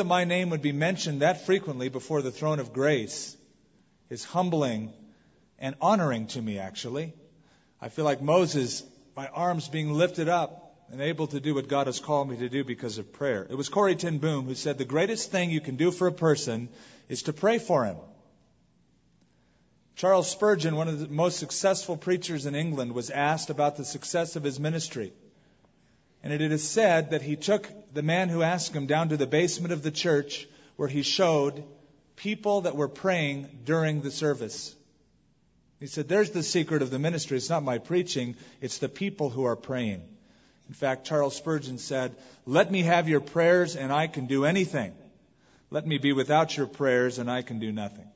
that my name would be mentioned that frequently before the throne of grace is humbling and honoring to me, actually. I feel like Moses, my arms being lifted up and able to do what God has called me to do because of prayer. It was Corrie ten Boom who said the greatest thing you can do for a person is to pray for him. Charles Spurgeon, one of the most successful preachers in England, was asked about the success of his ministry. And it is said that he took the man who asked him down to the basement of the church where he showed people that were praying during the service. He said, There's the secret of the ministry. It's not my preaching, it's the people who are praying. In fact, Charles Spurgeon said, Let me have your prayers and I can do anything. Let me be without your prayers and I can do nothing.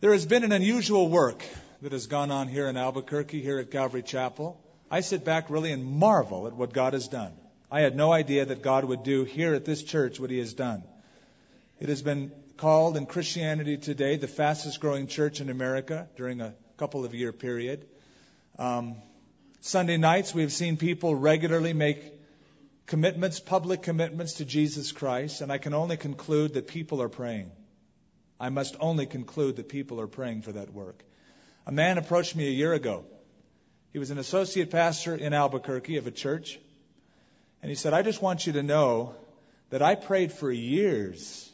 There has been an unusual work that has gone on here in Albuquerque, here at Calvary Chapel. I sit back really and marvel at what God has done. I had no idea that God would do here at this church what He has done. It has been called in Christianity today the fastest growing church in America during a couple of year period. Um, Sunday nights, we have seen people regularly make commitments, public commitments to Jesus Christ, and I can only conclude that people are praying. I must only conclude that people are praying for that work. A man approached me a year ago. He was an associate pastor in Albuquerque of a church. And he said, I just want you to know that I prayed for years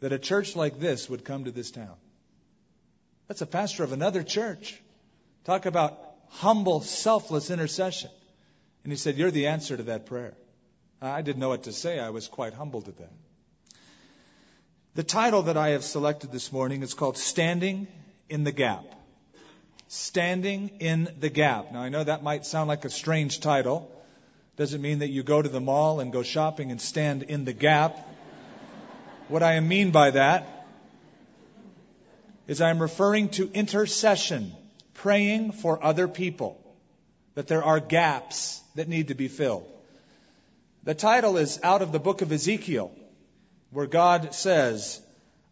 that a church like this would come to this town. That's a pastor of another church. Talk about humble, selfless intercession. And he said, You're the answer to that prayer. I didn't know what to say. I was quite humbled at that. The title that I have selected this morning is called Standing in the Gap. Standing in the Gap. Now, I know that might sound like a strange title. Doesn't mean that you go to the mall and go shopping and stand in the gap. what I mean by that is I'm referring to intercession, praying for other people, that there are gaps that need to be filled. The title is out of the book of Ezekiel where God says,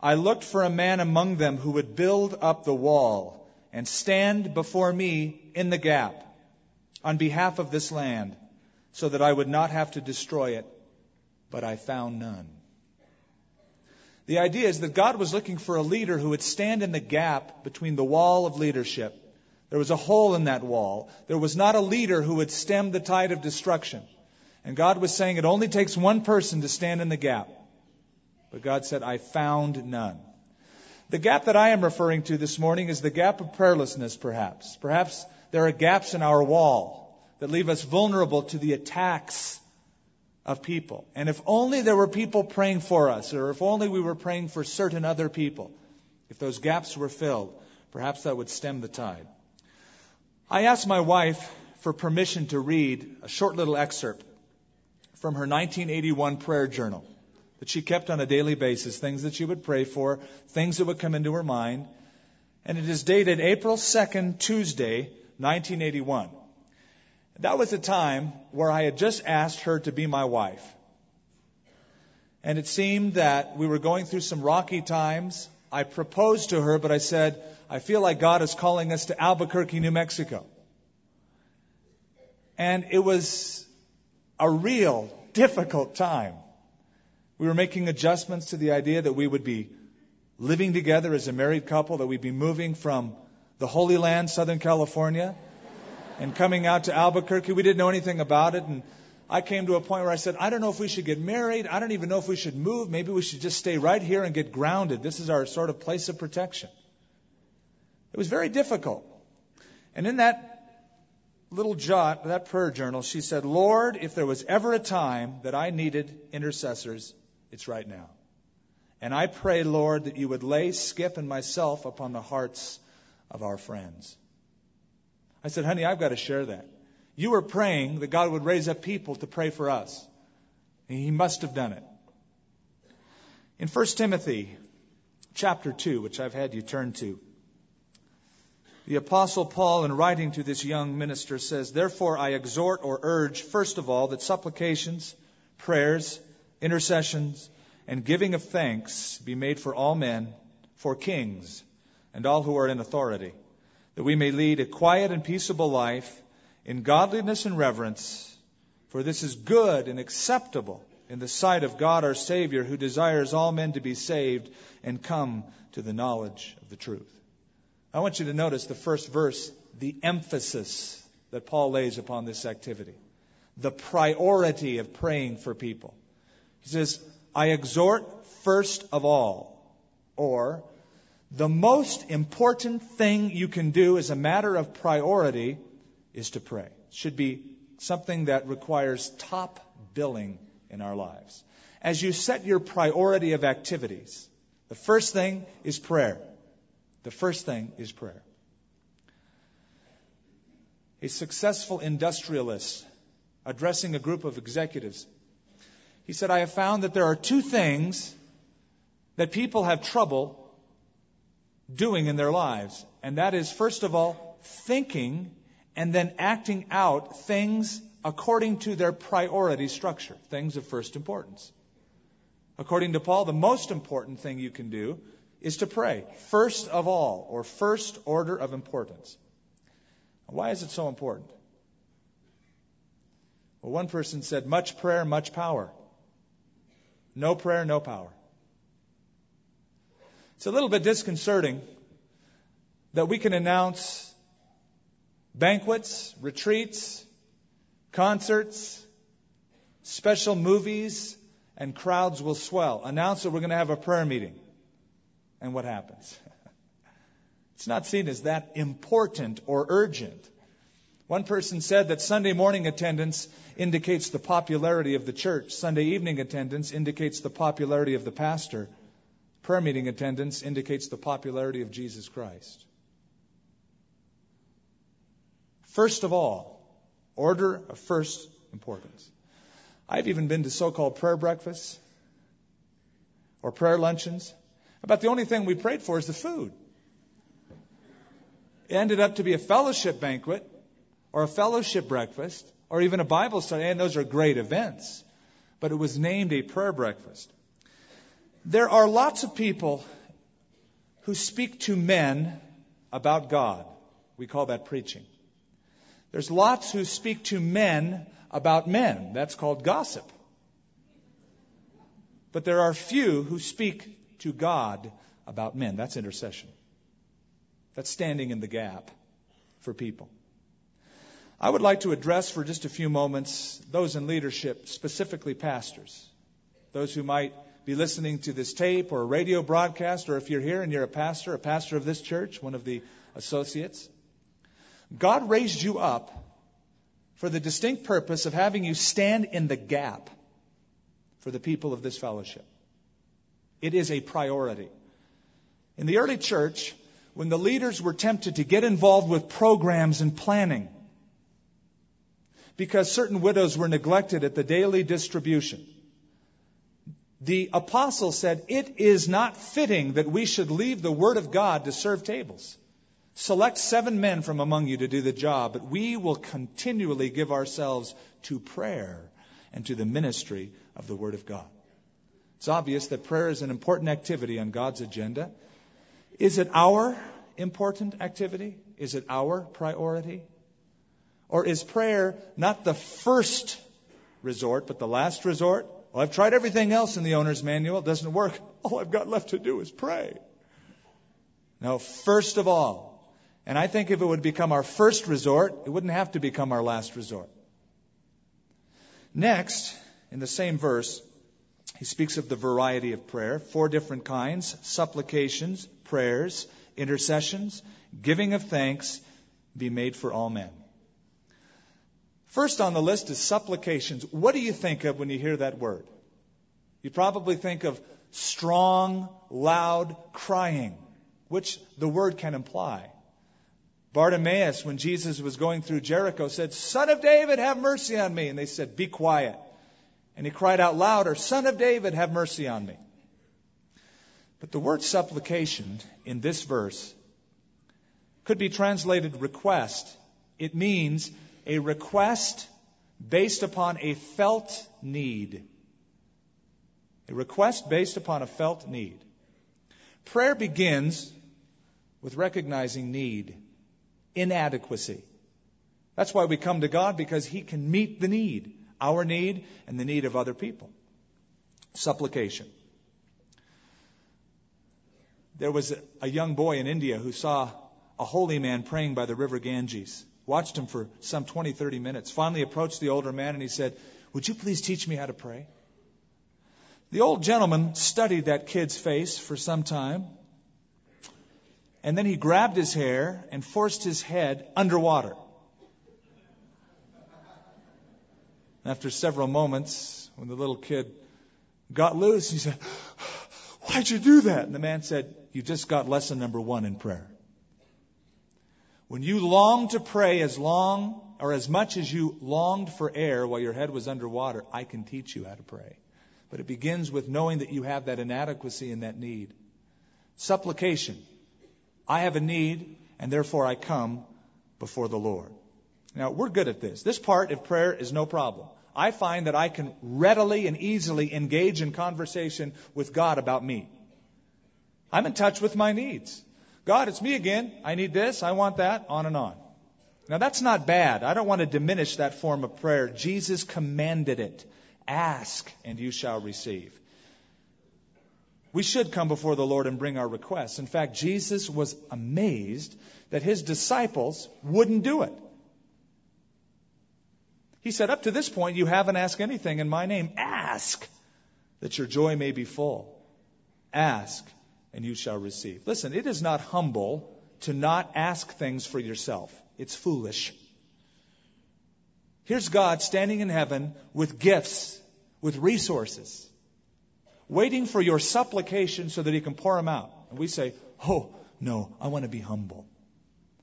I looked for a man among them who would build up the wall and stand before me in the gap on behalf of this land so that I would not have to destroy it, but I found none. The idea is that God was looking for a leader who would stand in the gap between the wall of leadership. There was a hole in that wall. There was not a leader who would stem the tide of destruction. And God was saying it only takes one person to stand in the gap. But God said, I found none. The gap that I am referring to this morning is the gap of prayerlessness, perhaps. Perhaps there are gaps in our wall that leave us vulnerable to the attacks of people. And if only there were people praying for us, or if only we were praying for certain other people, if those gaps were filled, perhaps that would stem the tide. I asked my wife for permission to read a short little excerpt from her 1981 prayer journal that she kept on a daily basis, things that she would pray for, things that would come into her mind. And it is dated April 2nd, Tuesday, 1981. That was a time where I had just asked her to be my wife. And it seemed that we were going through some rocky times. I proposed to her, but I said, I feel like God is calling us to Albuquerque, New Mexico. And it was a real difficult time. We were making adjustments to the idea that we would be living together as a married couple, that we'd be moving from the Holy Land, Southern California, and coming out to Albuquerque. We didn't know anything about it. And I came to a point where I said, I don't know if we should get married. I don't even know if we should move. Maybe we should just stay right here and get grounded. This is our sort of place of protection. It was very difficult. And in that little jot, that prayer journal, she said, Lord, if there was ever a time that I needed intercessors, it's right now. And I pray, Lord, that you would lay Skip and myself upon the hearts of our friends. I said, honey, I've got to share that. You were praying that God would raise up people to pray for us. And he must have done it. In 1 Timothy chapter 2, which I've had you turn to, the apostle Paul in writing to this young minister says, Therefore I exhort or urge, first of all, that supplications, prayers, intercessions, and giving of thanks be made for all men, for kings, and all who are in authority, that we may lead a quiet and peaceable life in godliness and reverence, For this is good and acceptable in the sight of God our Savior, who desires all men to be saved and come to the knowledge of the truth. I want you to notice the first verse, the emphasis that Paul lays upon this activity, the priority of praying for people. He says, I exhort first of all, or the most important thing you can do as a matter of priority is to pray. It should be something that requires top billing in our lives. As you set your priority of activities, the first thing is prayer. The first thing is prayer. A successful industrialist addressing a group of executives, he said, I have found that there are two things that people have trouble doing in their lives. And that is, first of all, thinking and then acting out things according to their priority structure, things of first importance. According to Paul, the most important thing you can do is to pray, first of all, or first order of importance. Why is it so important? Well, one person said, much prayer, much power. No prayer, no power. It's a little bit disconcerting that we can announce banquets, retreats, concerts, special movies, and crowds will swell. Announce that we're going to have a prayer meeting. And what happens? it's not seen as that important or urgent. One person said that Sunday morning attendance indicates the popularity of the church. Sunday evening attendance indicates the popularity of the pastor. Prayer meeting attendance indicates the popularity of Jesus Christ. First of all, order of first importance. I've even been to so called prayer breakfasts or prayer luncheons. About the only thing we prayed for is the food. It ended up to be a fellowship banquet or a fellowship breakfast or even a Bible study, and those are great events. But it was named a prayer breakfast. There are lots of people who speak to men about God. We call that preaching. There's lots who speak to men about men. That's called gossip. But there are few who speak to God about men. That's intercession. That's standing in the gap for people. I would like to address for just a few moments those in leadership, specifically pastors, those who might be listening to this tape or a radio broadcast, or if you're here and you're a pastor, a pastor of this church, one of the associates. God raised you up for the distinct purpose of having you stand in the gap for the people of this fellowship. It is a priority. In the early church, when the leaders were tempted to get involved with programs and planning, because certain widows were neglected at the daily distribution, the apostle said, It is not fitting that we should leave the word of God to serve tables. Select seven men from among you to do the job, but we will continually give ourselves to prayer and to the ministry of the Word of God. It's obvious that prayer is an important activity on God's agenda. Is it our important activity? Is it our priority? Or is prayer not the first resort, but the last resort? Well, I've tried everything else in the owner's manual. It doesn't work. All I've got left to do is pray. No, first of all, and I think if it would become our first resort, it wouldn't have to become our last resort. Next, in the same verse, he speaks of the variety of prayer, four different kinds supplications, prayers, intercessions, giving of thanks, be made for all men. First on the list is supplications. What do you think of when you hear that word? You probably think of strong, loud crying, which the word can imply. Bartimaeus, when Jesus was going through Jericho, said, Son of David, have mercy on me. And they said, Be quiet. And he cried out louder, Son of David, have mercy on me. But the word supplication in this verse could be translated request. It means a request based upon a felt need. A request based upon a felt need. Prayer begins with recognizing need inadequacy. That's why we come to God because He can meet the need. our need and the need of other people. Supplication. There was a, young boy in India who saw a holy man praying by the river Ganges. Watched him for some 20, 30 minutes. Finally approached the older man and he said, Would you please teach me how to pray? The old gentleman studied that kid's face for some time. And then he grabbed his hair and forced his head underwater. After several moments, when the little kid got loose, he said, Why'd you do that? And the man said, You just got lesson number one in prayer. When you long to pray as long or as much as you longed for air while your head was underwater, I can teach you how to pray. But it begins with knowing that you have that inadequacy and that need. Supplication. I have a need, and therefore I come before the Lord. Now, we're good at this. This part of prayer is no problem. I find that I can readily and easily engage in conversation with God about me. I'm in touch with my needs. God, it's me again. I need this. I want that. On and on. Now, that's not bad. I don't want to diminish that form of prayer. Jesus commanded it. Ask, and you shall receive. We should come before the Lord and bring our requests. In fact, Jesus was amazed that his disciples wouldn't do it. He said, Up to this point, you haven't asked anything in my name. Ask that your joy may be full. Ask and you shall receive. Listen, it is not humble to not ask things for yourself, it's foolish. Here's God standing in heaven with gifts, with resources, waiting for your supplication so that He can pour them out. And we say, Oh, no, I want to be humble.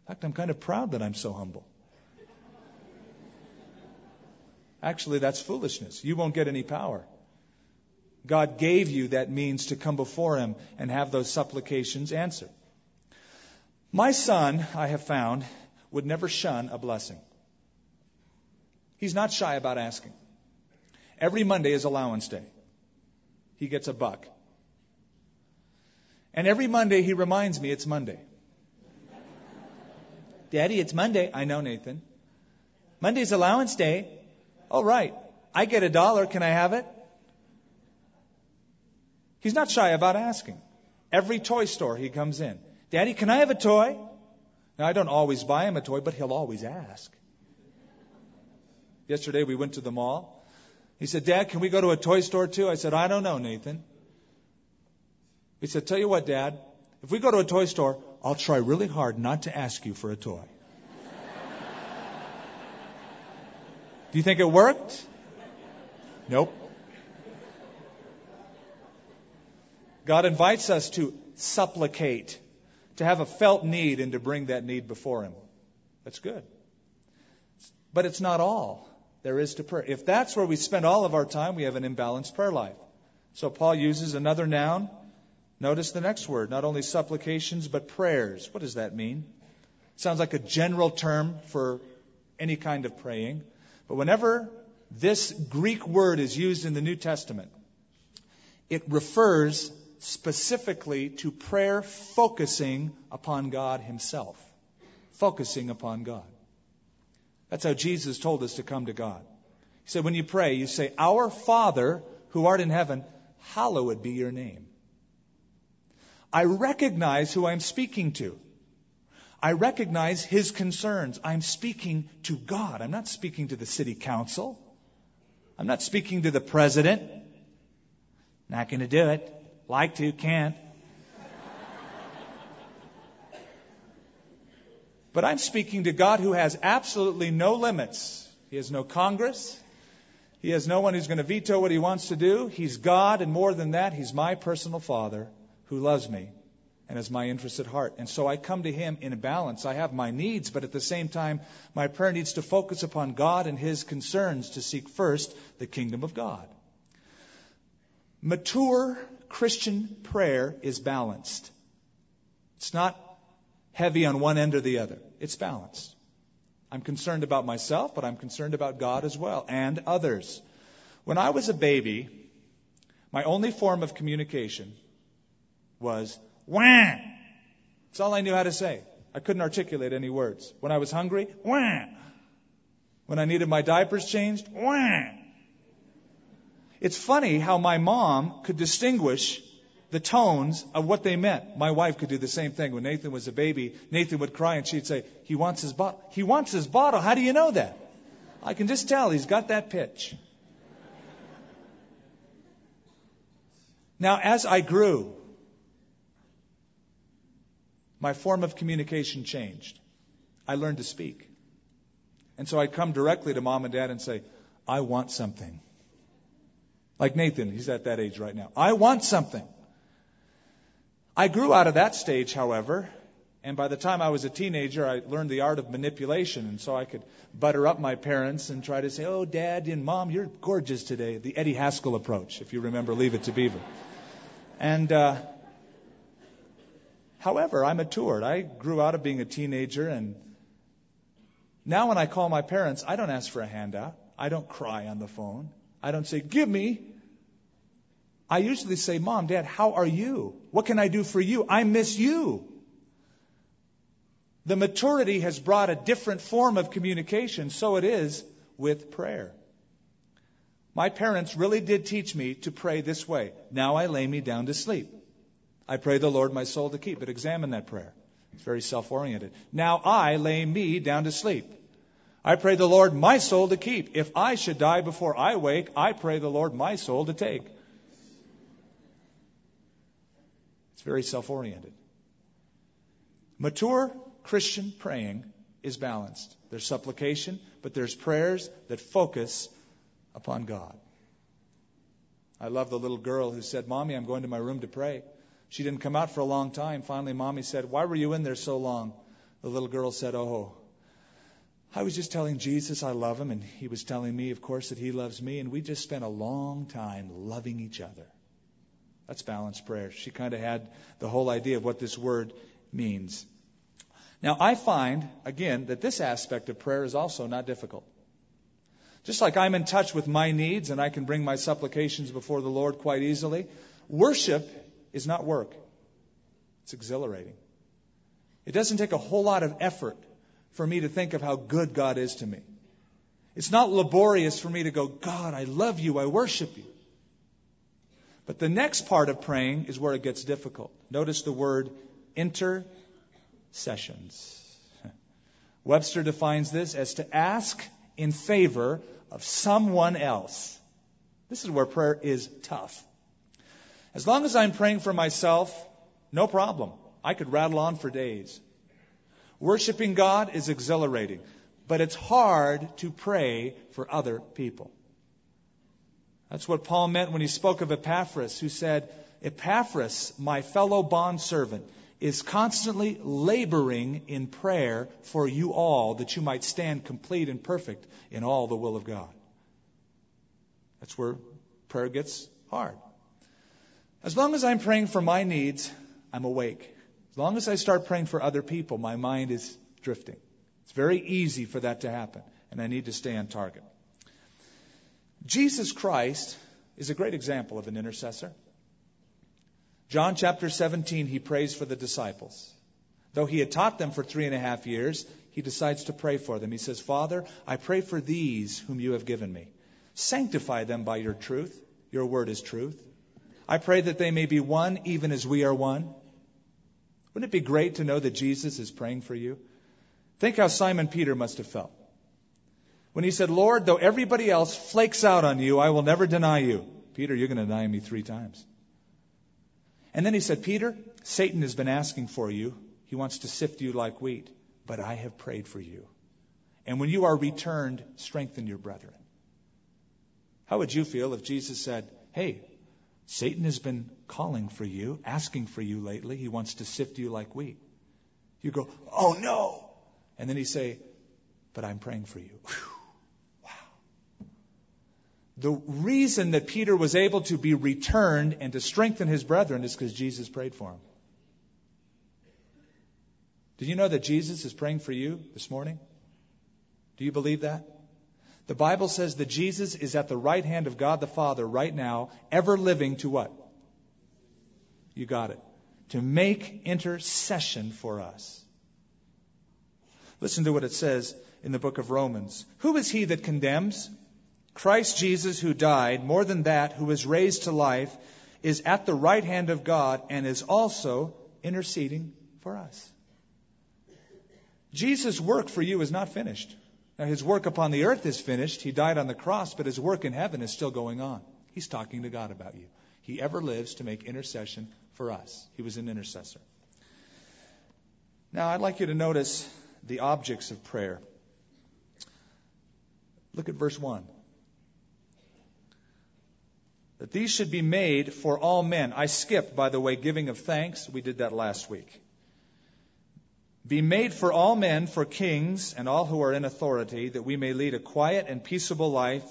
In fact, I'm kind of proud that I'm so humble. Actually, that's foolishness. You won't get any power. God gave you that means to come before Him and have those supplications answered. My son, I have found, would never shun a blessing. He's not shy about asking. Every Monday is allowance day. He gets a buck. And every Monday he reminds me it's Monday. Daddy, it's Monday. I know, Nathan. Monday's allowance day. Oh, right. I get a dollar. Can I have it? He's not shy about asking. Every toy store he comes in. Daddy, can I have a toy? Now, I don't always buy him a toy, but he'll always ask. Yesterday we went to the mall. He said, Dad, can we go to a toy store too? I said, I don't know, Nathan. He said, Tell you what, Dad, if we go to a toy store, I'll try really hard not to ask you for a toy. Do you think it worked? Nope. God invites us to supplicate, to have a felt need and to bring that need before Him. That's good. But it's not all there is to prayer. If that's where we spend all of our time, we have an imbalanced prayer life. So Paul uses another noun. Notice the next word, not only supplications, but prayers. What does that mean? sounds like a general term for any kind of praying. But whenever this Greek word is used in the New Testament, it refers specifically to prayer focusing upon God Himself. Focusing upon God. That's how Jesus told us to come to God. He said, when you pray, you say, Our Father who art in heaven, hallowed be your name. I recognize who I'm speaking to. I recognize his concerns. I'm speaking to God. I'm not speaking to the city council. I'm not speaking to the president. Not going to do it. Like to, can't. But I'm speaking to God who has absolutely no limits. He has no Congress. He has no one who's going to veto what he wants to do. He's God, and more than that, he's my personal Father who loves me and has my interests at heart. And so I come to him in a balance. I have my needs, but at the same time, my prayer needs to focus upon God and his concerns to seek first the kingdom of God. Mature Christian prayer is balanced. It's not heavy on one end or the other. It's balanced. I'm concerned about myself, but I'm concerned about God as well and others. When I was a baby, my only form of communication was wah. That's all I knew how to say. I couldn't articulate any words. When I was hungry, wah. When I needed my diapers changed, wah. It's funny how my mom could distinguish the tones of what they meant. My wife could do the same thing. When Nathan was a baby, Nathan would cry and she'd say, He wants his bottle. He wants his bottle. How do you know that? I can just tell he's got that pitch. Now, as I grew, my form of communication changed. I learned to speak. And so I'd come directly to mom and dad and say, I want something. Like Nathan, he's at that age right now. I want something. I grew out of that stage, however, and by the time I was a teenager, I learned the art of manipulation, and so I could butter up my parents and try to say, "Oh, Dad and Mom, you're gorgeous today." The Eddie Haskell approach, if you remember, Leave It to Beaver. And uh, however, I matured. I grew out of being a teenager, and now when I call my parents, I don't ask for a handout. I don't cry on the phone. I don't say, "Give me." I usually say, Mom, Dad, how are you? What can I do for you? I miss you. The maturity has brought a different form of communication, so it is with prayer. My parents really did teach me to pray this way. Now I lay me down to sleep. I pray the Lord my soul to keep. But examine that prayer. It's very self oriented. Now I lay me down to sleep. I pray the Lord my soul to keep. If I should die before I wake, I pray the Lord my soul to take. It's very self oriented. Mature Christian praying is balanced. There's supplication, but there's prayers that focus upon God. I love the little girl who said, Mommy, I'm going to my room to pray. She didn't come out for a long time. Finally, Mommy said, Why were you in there so long? The little girl said, Oh, I was just telling Jesus I love him, and he was telling me, of course, that he loves me, and we just spent a long time loving each other. That's balanced prayer. She kind of had the whole idea of what this word means. Now, I find, again, that this aspect of prayer is also not difficult. Just like I'm in touch with my needs and I can bring my supplications before the Lord quite easily, worship is not work. It's exhilarating. It doesn't take a whole lot of effort for me to think of how good God is to me. It's not laborious for me to go, God, I love you, I worship you. But the next part of praying is where it gets difficult. Notice the word intercessions. Webster defines this as to ask in favor of someone else. This is where prayer is tough. As long as I'm praying for myself, no problem. I could rattle on for days. Worshiping God is exhilarating, but it's hard to pray for other people. That's what Paul meant when he spoke of Epaphras, who said, Epaphras, my fellow bondservant, is constantly laboring in prayer for you all, that you might stand complete and perfect in all the will of God. That's where prayer gets hard. As long as I'm praying for my needs, I'm awake. As long as I start praying for other people, my mind is drifting. It's very easy for that to happen, and I need to stay on target. Jesus Christ is a great example of an intercessor. John chapter 17, he prays for the disciples. Though he had taught them for three and a half years, he decides to pray for them. He says, Father, I pray for these whom you have given me. Sanctify them by your truth. Your word is truth. I pray that they may be one even as we are one. Wouldn't it be great to know that Jesus is praying for you? Think how Simon Peter must have felt when he said, Lord, though everybody else flakes out on you, I will never deny you. Peter, you're going to deny me three times. And then he said, Peter, Satan has been asking for you. He wants to sift you like wheat, but I have prayed for you. And when you are returned, strengthen your brethren. How would you feel if Jesus said, Hey, Satan has been calling for you, asking for you lately. He wants to sift you like wheat. You go, Oh no. And then he say, But I'm praying for you. Whew. The reason that Peter was able to be returned and to strengthen his brethren is because Jesus prayed for him. Did you know that Jesus is praying for you this morning? Do you believe that? The Bible says that Jesus is at the right hand of God the Father right now, ever living to what? You got it. To make intercession for us. Listen to what it says in the book of Romans. Who is he that condemns? Christ Jesus, who died, more than that, who was raised to life, is at the right hand of God and is also interceding for us. Jesus' work for you is not finished. Now, his work upon the earth is finished. He died on the cross, but his work in heaven is still going on. He's talking to God about you. He ever lives to make intercession for us. He was an intercessor. Now, I'd like you to notice the objects of prayer. Look at verse 1. That these should be made for all men. I skipped, by the way, giving of thanks. We did that last week. Be made for all men, for kings and all who are in authority, that we may lead a quiet and peaceable life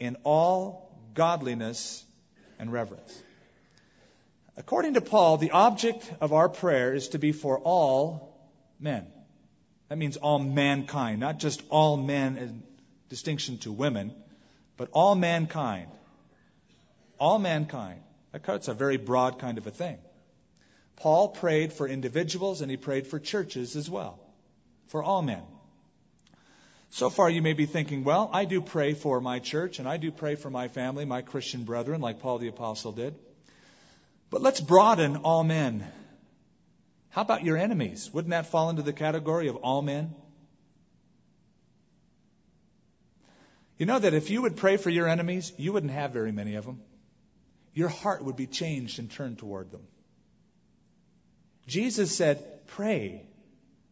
in all godliness and reverence. According to Paul, the object of our prayer is to be for all men. That means all mankind, not just all men in distinction to women, but all mankind. All mankind. That's a very broad kind of a thing. Paul prayed for individuals and he prayed for churches as well, for all men. So far, you may be thinking, well, I do pray for my church and I do pray for my family, my Christian brethren, like Paul the Apostle did. But let's broaden all men. How about your enemies? Wouldn't that fall into the category of all men? You know that if you would pray for your enemies, you wouldn't have very many of them. Your heart would be changed and turned toward them. Jesus said, Pray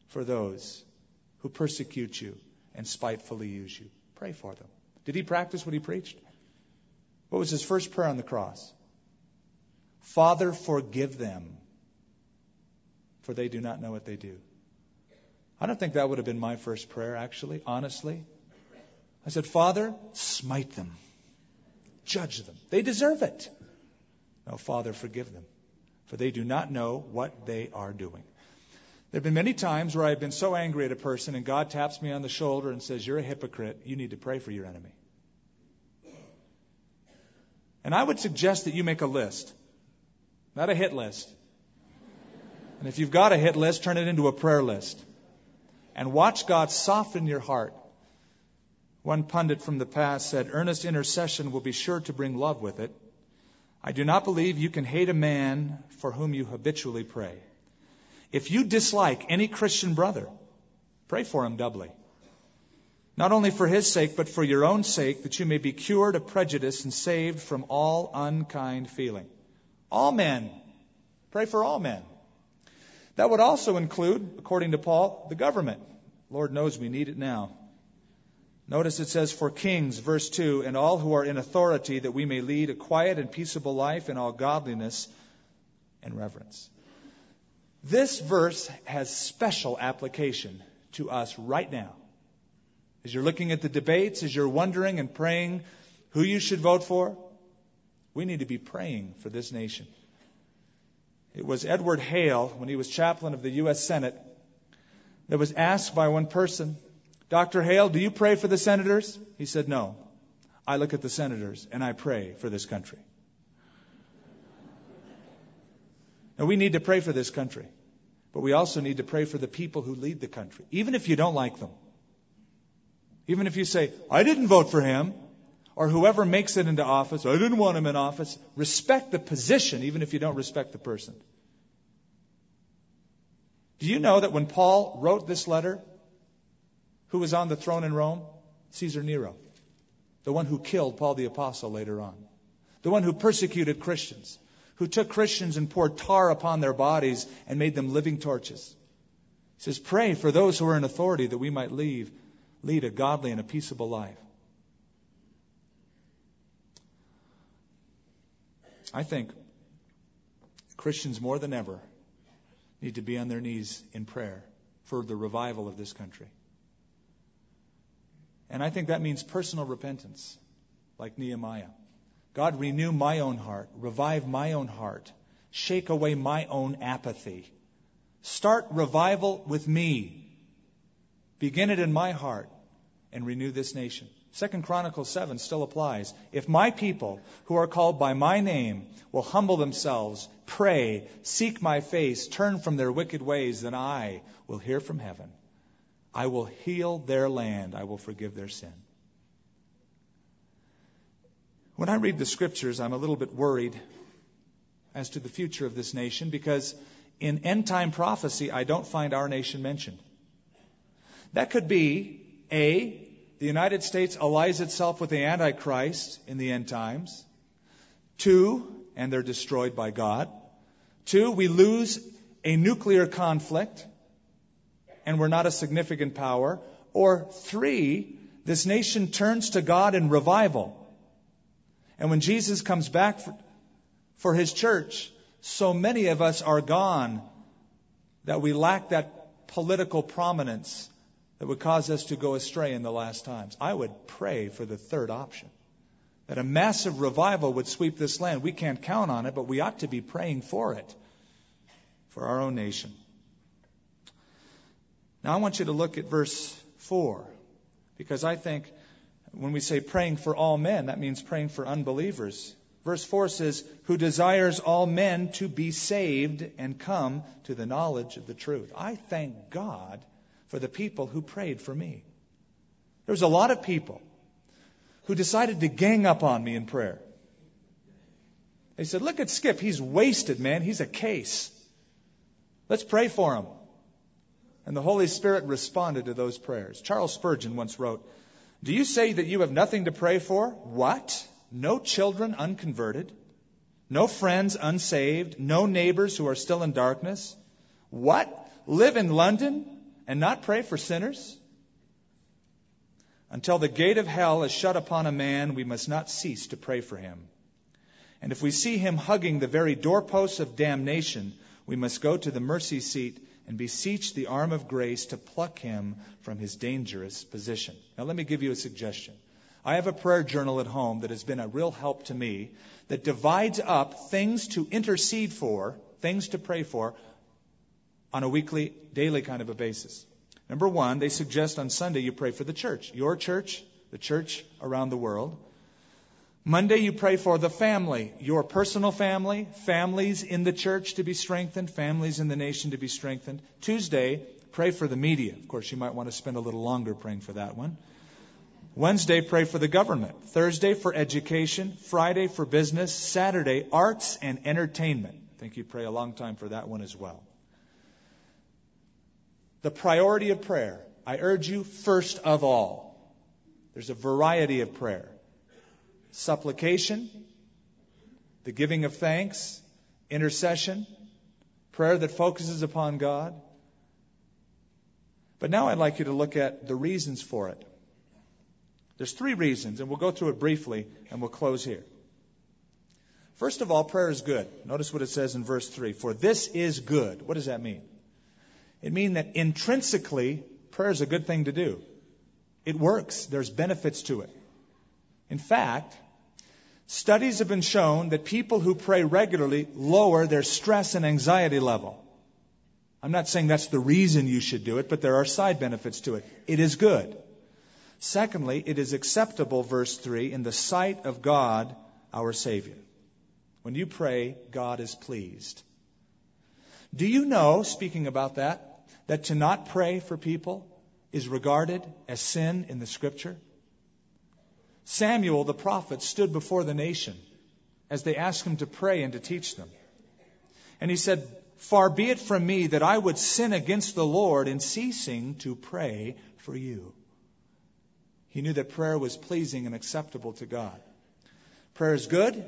for those who persecute you and spitefully use you. Pray for them. Did he practice what he preached? What was his first prayer on the cross? Father, forgive them, for they do not know what they do. I don't think that would have been my first prayer, actually, honestly. I said, Father, smite them, judge them. They deserve it. No, Father, forgive them for they do not know what they are doing. There have been many times where I've been so angry at a person and God taps me on the shoulder and says, You're a hypocrite. You need to pray for your enemy. And I would suggest that you make a list, not a hit list. And if you've got a hit list, turn it into a prayer list. And watch God soften your heart. One pundit from the past said, Earnest intercession will be sure to bring love with it. I do not believe you can hate a man for whom you habitually pray. If you dislike any Christian brother, pray for him doubly. Not only for his sake, but for your own sake, that you may be cured of prejudice and saved from all unkind feeling. All men. Pray for all men. That would also include, according to Paul, the government. Lord knows we need it now. Notice it says, For kings, verse 2, and all who are in authority, that we may lead a quiet and peaceable life in all godliness and reverence. This verse has special application to us right now. As you're looking at the debates, as you're wondering and praying who you should vote for, we need to be praying for this nation. It was Edward Hale, when he was chaplain of the U.S. Senate, that was asked by one person, Dr. Hale, do you pray for the senators? He said, No. I look at the senators and I pray for this country. Now, we need to pray for this country, but we also need to pray for the people who lead the country, even if you don't like them. Even if you say, I didn't vote for him, or whoever makes it into office, I didn't want him in office, respect the position, even if you don't respect the person. Do you know that when Paul wrote this letter, who was on the throne in Rome? Caesar Nero, the one who killed Paul the Apostle later on, the one who persecuted Christians, who took Christians and poured tar upon their bodies and made them living torches. He says, Pray for those who are in authority that we might leave, lead a godly and a peaceable life. I think Christians more than ever need to be on their knees in prayer for the revival of this country. And I think that means personal repentance, like Nehemiah. God, renew my own heart, revive my own heart, shake away my own apathy. Start revival with me. Begin it in my heart and renew this nation. Second Chronicles 7 still applies. If my people who are called by my name will humble themselves, pray, seek my face, turn from their wicked ways, then I will hear from heaven I will heal their land. I will forgive their sin. When I read the scriptures, I'm a little bit worried as to the future of this nation because in end time prophecy, I don't find our nation mentioned. That could be A, the United States allies itself with the Antichrist in the end times. Two, and they're destroyed by God. Two, we lose a nuclear conflict and we're not a significant power. Or three, this nation turns to God in revival. And when Jesus comes back for, for his church, so many of us are gone that we lack that political prominence that would cause us to go astray in the last times. I would pray for the third option. That a massive revival would sweep this land. We can't count on it, but we ought to be praying for it, for our own nation. Now I want you to look at verse 4, because I think when we say praying for all men, that means praying for unbelievers. Verse 4 says, Who desires all men to be saved and come to the knowledge of the truth. I thank God for the people who prayed for me. There was a lot of people who decided to gang up on me in prayer. They said, Look at Skip. He's wasted, man. He's a case. Let's pray for him. And the Holy Spirit responded to those prayers. Charles Spurgeon once wrote, Do you say that you have nothing to pray for? What? No children unconverted? No friends unsaved? No neighbors who are still in darkness? What? Live in London and not pray for sinners? Until the gate of hell is shut upon a man, we must not cease to pray for him. And if we see him hugging the very doorposts of damnation, we must go to the mercy seat and beseech the arm of grace to pluck him from his dangerous position. Now, let me give you a suggestion. I have a prayer journal at home that has been a real help to me that divides up things to intercede for, things to pray for, on a weekly, daily kind of a basis. Number one, they suggest on Sunday you pray for the church, your church, the church around the world. Monday, you pray for the family, your personal family, families in the church to be strengthened, families in the nation to be strengthened. Tuesday, pray for the media. Of course, you might want to spend a little longer praying for that one. Wednesday, pray for the government. Thursday, for education. Friday, for business. Saturday, arts and entertainment. I think you pray a long time for that one as well. The priority of prayer. I urge you, first of all, there's a variety of prayer supplication, the giving of thanks, intercession, prayer that focuses upon God. But now I'd like you to look at the reasons for it. There's three reasons, and we'll go through it briefly and we'll close here. First of all, prayer is good. Notice what it says in verse 3 For this is good. What does that mean? It means that intrinsically, prayer is a good thing to do. It works. There's benefits to it. In fact, studies have been shown that people who pray regularly lower their stress and anxiety level. I'm not saying that's the reason you should do it, but there are side benefits to it. It is good. Secondly, it is acceptable, verse 3, in the sight of God, our Savior. When you pray, God is pleased. Do you know, speaking about that, that to not pray for people is regarded as sin in the scripture? Samuel the prophet stood before the nation as they asked him to pray and to teach them. And he said, Far be it from me that I would sin against the Lord in ceasing to pray for you. He knew that prayer was pleasing and acceptable to God. Prayer is good,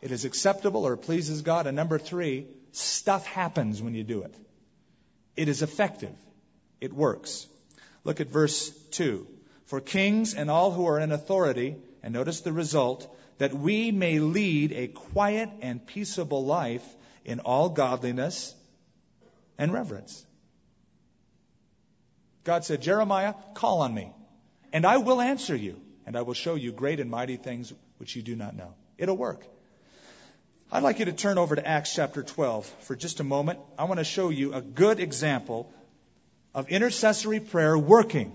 it is acceptable or pleases God. And number three, stuff happens when you do it. It is effective. It works. Look at verse 2. For kings and all who are in authority, and notice the result, that we may lead a quiet and peaceable life in all godliness and reverence. God said, Jeremiah, call on me, and I will answer you, and I will show you great and mighty things which you do not know. It'll work. I'd like you to turn over to Acts chapter 12 for just a moment. I want to show you a good example of intercessory prayer working.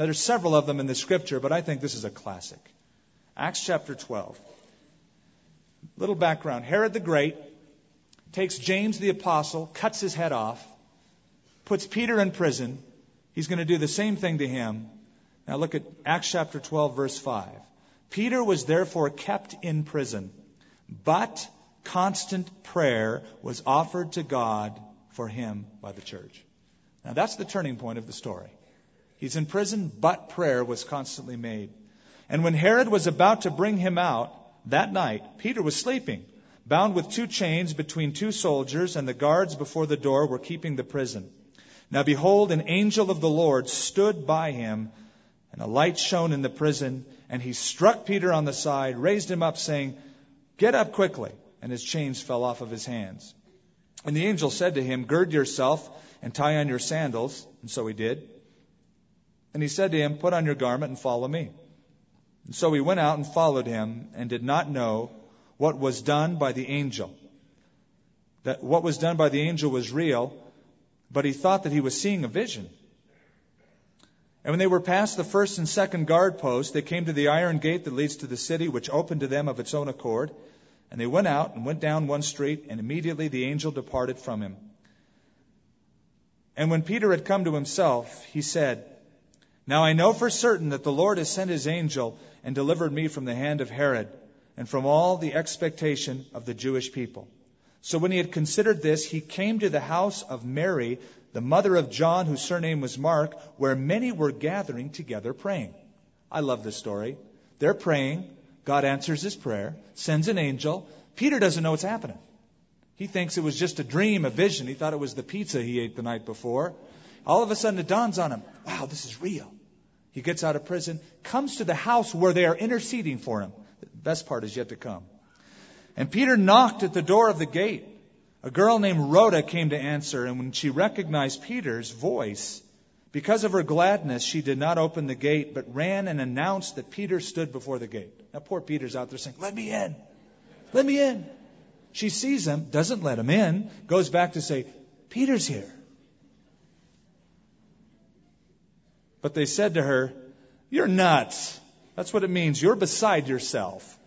Now, there's several of them in the scripture, but I think this is a classic. Acts chapter 12. Little background Herod the Great takes James the apostle, cuts his head off, puts Peter in prison. He's going to do the same thing to him. Now, look at Acts chapter 12, verse 5. Peter was therefore kept in prison, but constant prayer was offered to God for him by the church. Now that's the turning point of the story. He's in prison, but prayer was constantly made. And when Herod was about to bring him out that night, Peter was sleeping, bound with two chains between two soldiers, and the guards before the door were keeping the prison. Now behold, an angel of the Lord stood by him, and a light shone in the prison, and he struck Peter on the side, raised him up, saying, Get up quickly. And his chains fell off of his hands. And the angel said to him, Gird yourself and tie on your sandals. And so he did. And he said to him, Put on your garment and follow me. And so he went out and followed him, and did not know what was done by the angel. That what was done by the angel was real, but he thought that he was seeing a vision. And when they were past the first and second guard posts, they came to the iron gate that leads to the city, which opened to them of its own accord. And they went out and went down one street, and immediately the angel departed from him. And when Peter had come to himself, he said, Now I know for certain that the Lord has sent his angel and delivered me from the hand of Herod and from all the expectation of the Jewish people. So when he had considered this, he came to the house of Mary, the mother of John, whose surname was Mark, where many were gathering together praying. I love this story. They're praying. God answers his prayer, sends an angel. Peter doesn't know what's happening. He thinks it was just a dream, a vision. He thought it was the pizza he ate the night before. All of a sudden it dawns on him wow, this is real. He gets out of prison, comes to the house where they are interceding for him. The best part is yet to come. And Peter knocked at the door of the gate. A girl named Rhoda came to answer, and when she recognized Peter's voice, because of her gladness, she did not open the gate, but ran and announced that Peter stood before the gate. Now, poor Peter's out there saying, Let me in. Let me in. She sees him, doesn't let him in, goes back to say, Peter's here. But they said to her, You're nuts. That's what it means. You're beside yourself.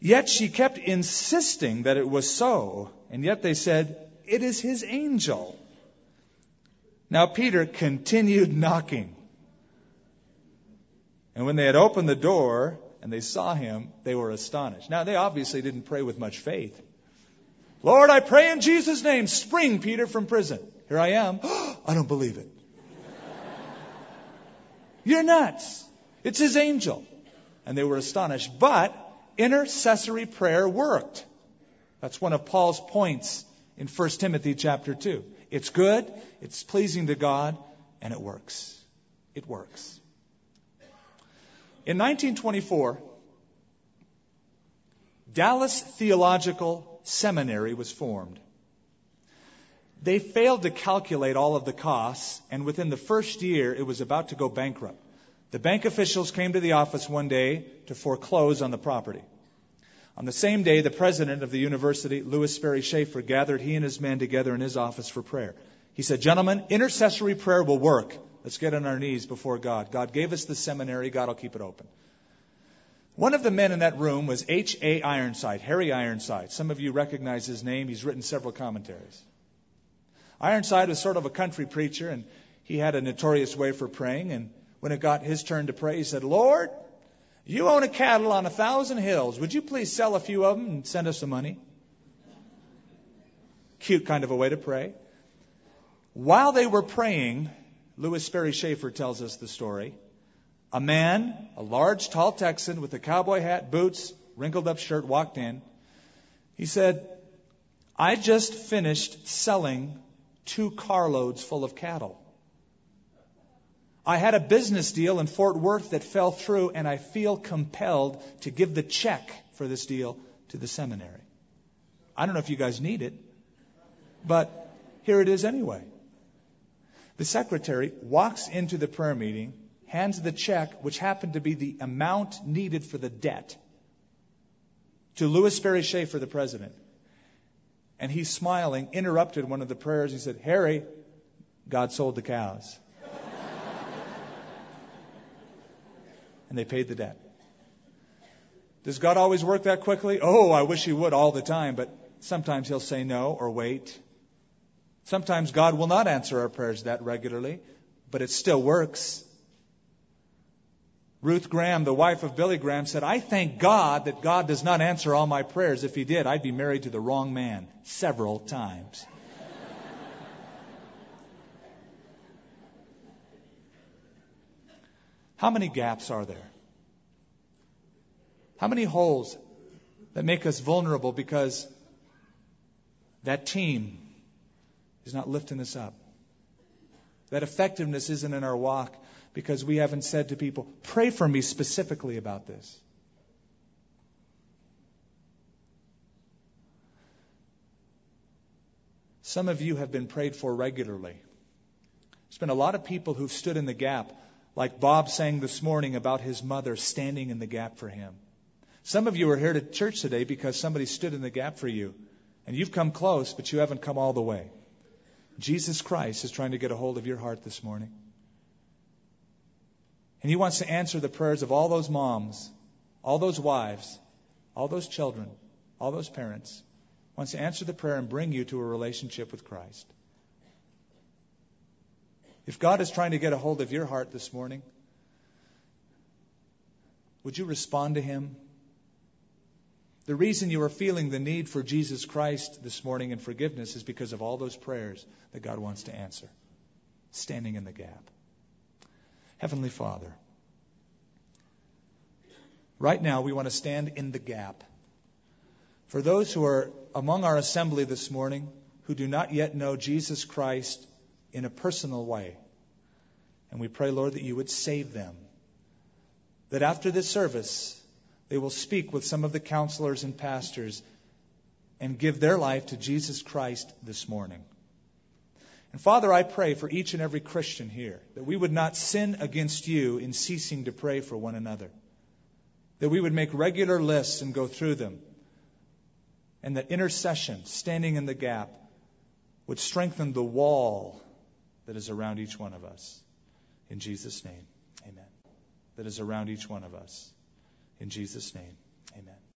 Yet she kept insisting that it was so, and yet they said, It is his angel. Now Peter continued knocking. And when they had opened the door and they saw him, they were astonished. Now they obviously didn't pray with much faith. Lord, I pray in Jesus' name, spring Peter from prison. Here I am. I don't believe it. You're nuts. It's his angel. And they were astonished. But intercessory prayer worked. That's one of Paul's points in 1 Timothy chapter 2. It's good, it's pleasing to God, and it works. It works. In 1924, Dallas Theological Seminary was formed. They failed to calculate all of the costs, and within the first year, it was about to go bankrupt. The bank officials came to the office one day to foreclose on the property. On the same day, the president of the university, Lewis Sperry Chafer, gathered he and his men together in his office for prayer. He said, Gentlemen, intercessory prayer will work. Let's get on our knees before God. God gave us the seminary, God will keep it open. One of the men in that room was H.A. Ironside, Harry Ironside. Some of you recognize his name. He's written several commentaries. Ironside was sort of a country preacher, and he had a notorious way for praying. And when it got his turn to pray, he said, Lord, you own a cattle on a thousand hills. Would you please sell a few of them and send us some money? Cute kind of a way to pray. While they were praying, Lewis Sperry Chafer tells us the story. A man, a large, tall Texan with a cowboy hat, boots, wrinkled up shirt, walked in. He said, I just finished selling two carloads full of cattle. I had a business deal in Fort Worth that fell through, and I feel compelled to give the check for this deal to the seminary. I don't know if you guys need it, but here it is anyway. The secretary walks into the prayer meeting, hands the check, which happened to be the amount needed for the debt, to Lewis Sperry Chafer, the president. And he's smiling, interrupted one of the prayers. He said, Harry, God sold the cows. and they paid the debt. Does God always work that quickly? Oh, I wish He would all the time, but sometimes He'll say no or wait. Sometimes God will not answer our prayers that regularly, but it still works. Ruth Graham, the wife of Billy Graham, said, I thank God that God does not answer all my prayers. If He did, I'd be married to the wrong man several times. How many gaps are there? How many holes that make us vulnerable because that team is not lifting us up? That effectiveness isn't in our walk because we haven't said to people, pray for me specifically about this. Some of you have been prayed for regularly. There's been a lot of people who've stood in the gap, like Bob sang this morning about his mother standing in the gap for him. Some of you are here to church today because somebody stood in the gap for you, and you've come close, but you haven't come all the way. Jesus Christ is trying to get a hold of your heart this morning. And He wants to answer the prayers of all those moms, all those wives, all those children, all those parents. He wants to answer the prayer and bring you to a relationship with Christ. If God is trying to get a hold of your heart this morning, would you respond to Him? The reason you are feeling the need for Jesus Christ this morning and forgiveness is because of all those prayers that God wants to answer. Standing in the gap. Heavenly Father, right now we want to stand in the gap. For those who are among our assembly this morning who do not yet know Jesus Christ in a personal way, and we pray, Lord, that you would save them. That after this service, they will speak with some of the counselors and pastors and give their life to Jesus Christ this morning. And Father, I pray for each and every Christian here that we would not sin against you in ceasing to pray for one another. That we would make regular lists and go through them. And that intercession, standing in the gap, would strengthen the wall that is around each one of us. In Jesus' name, amen. That is around each one of us. In Jesus' name, amen.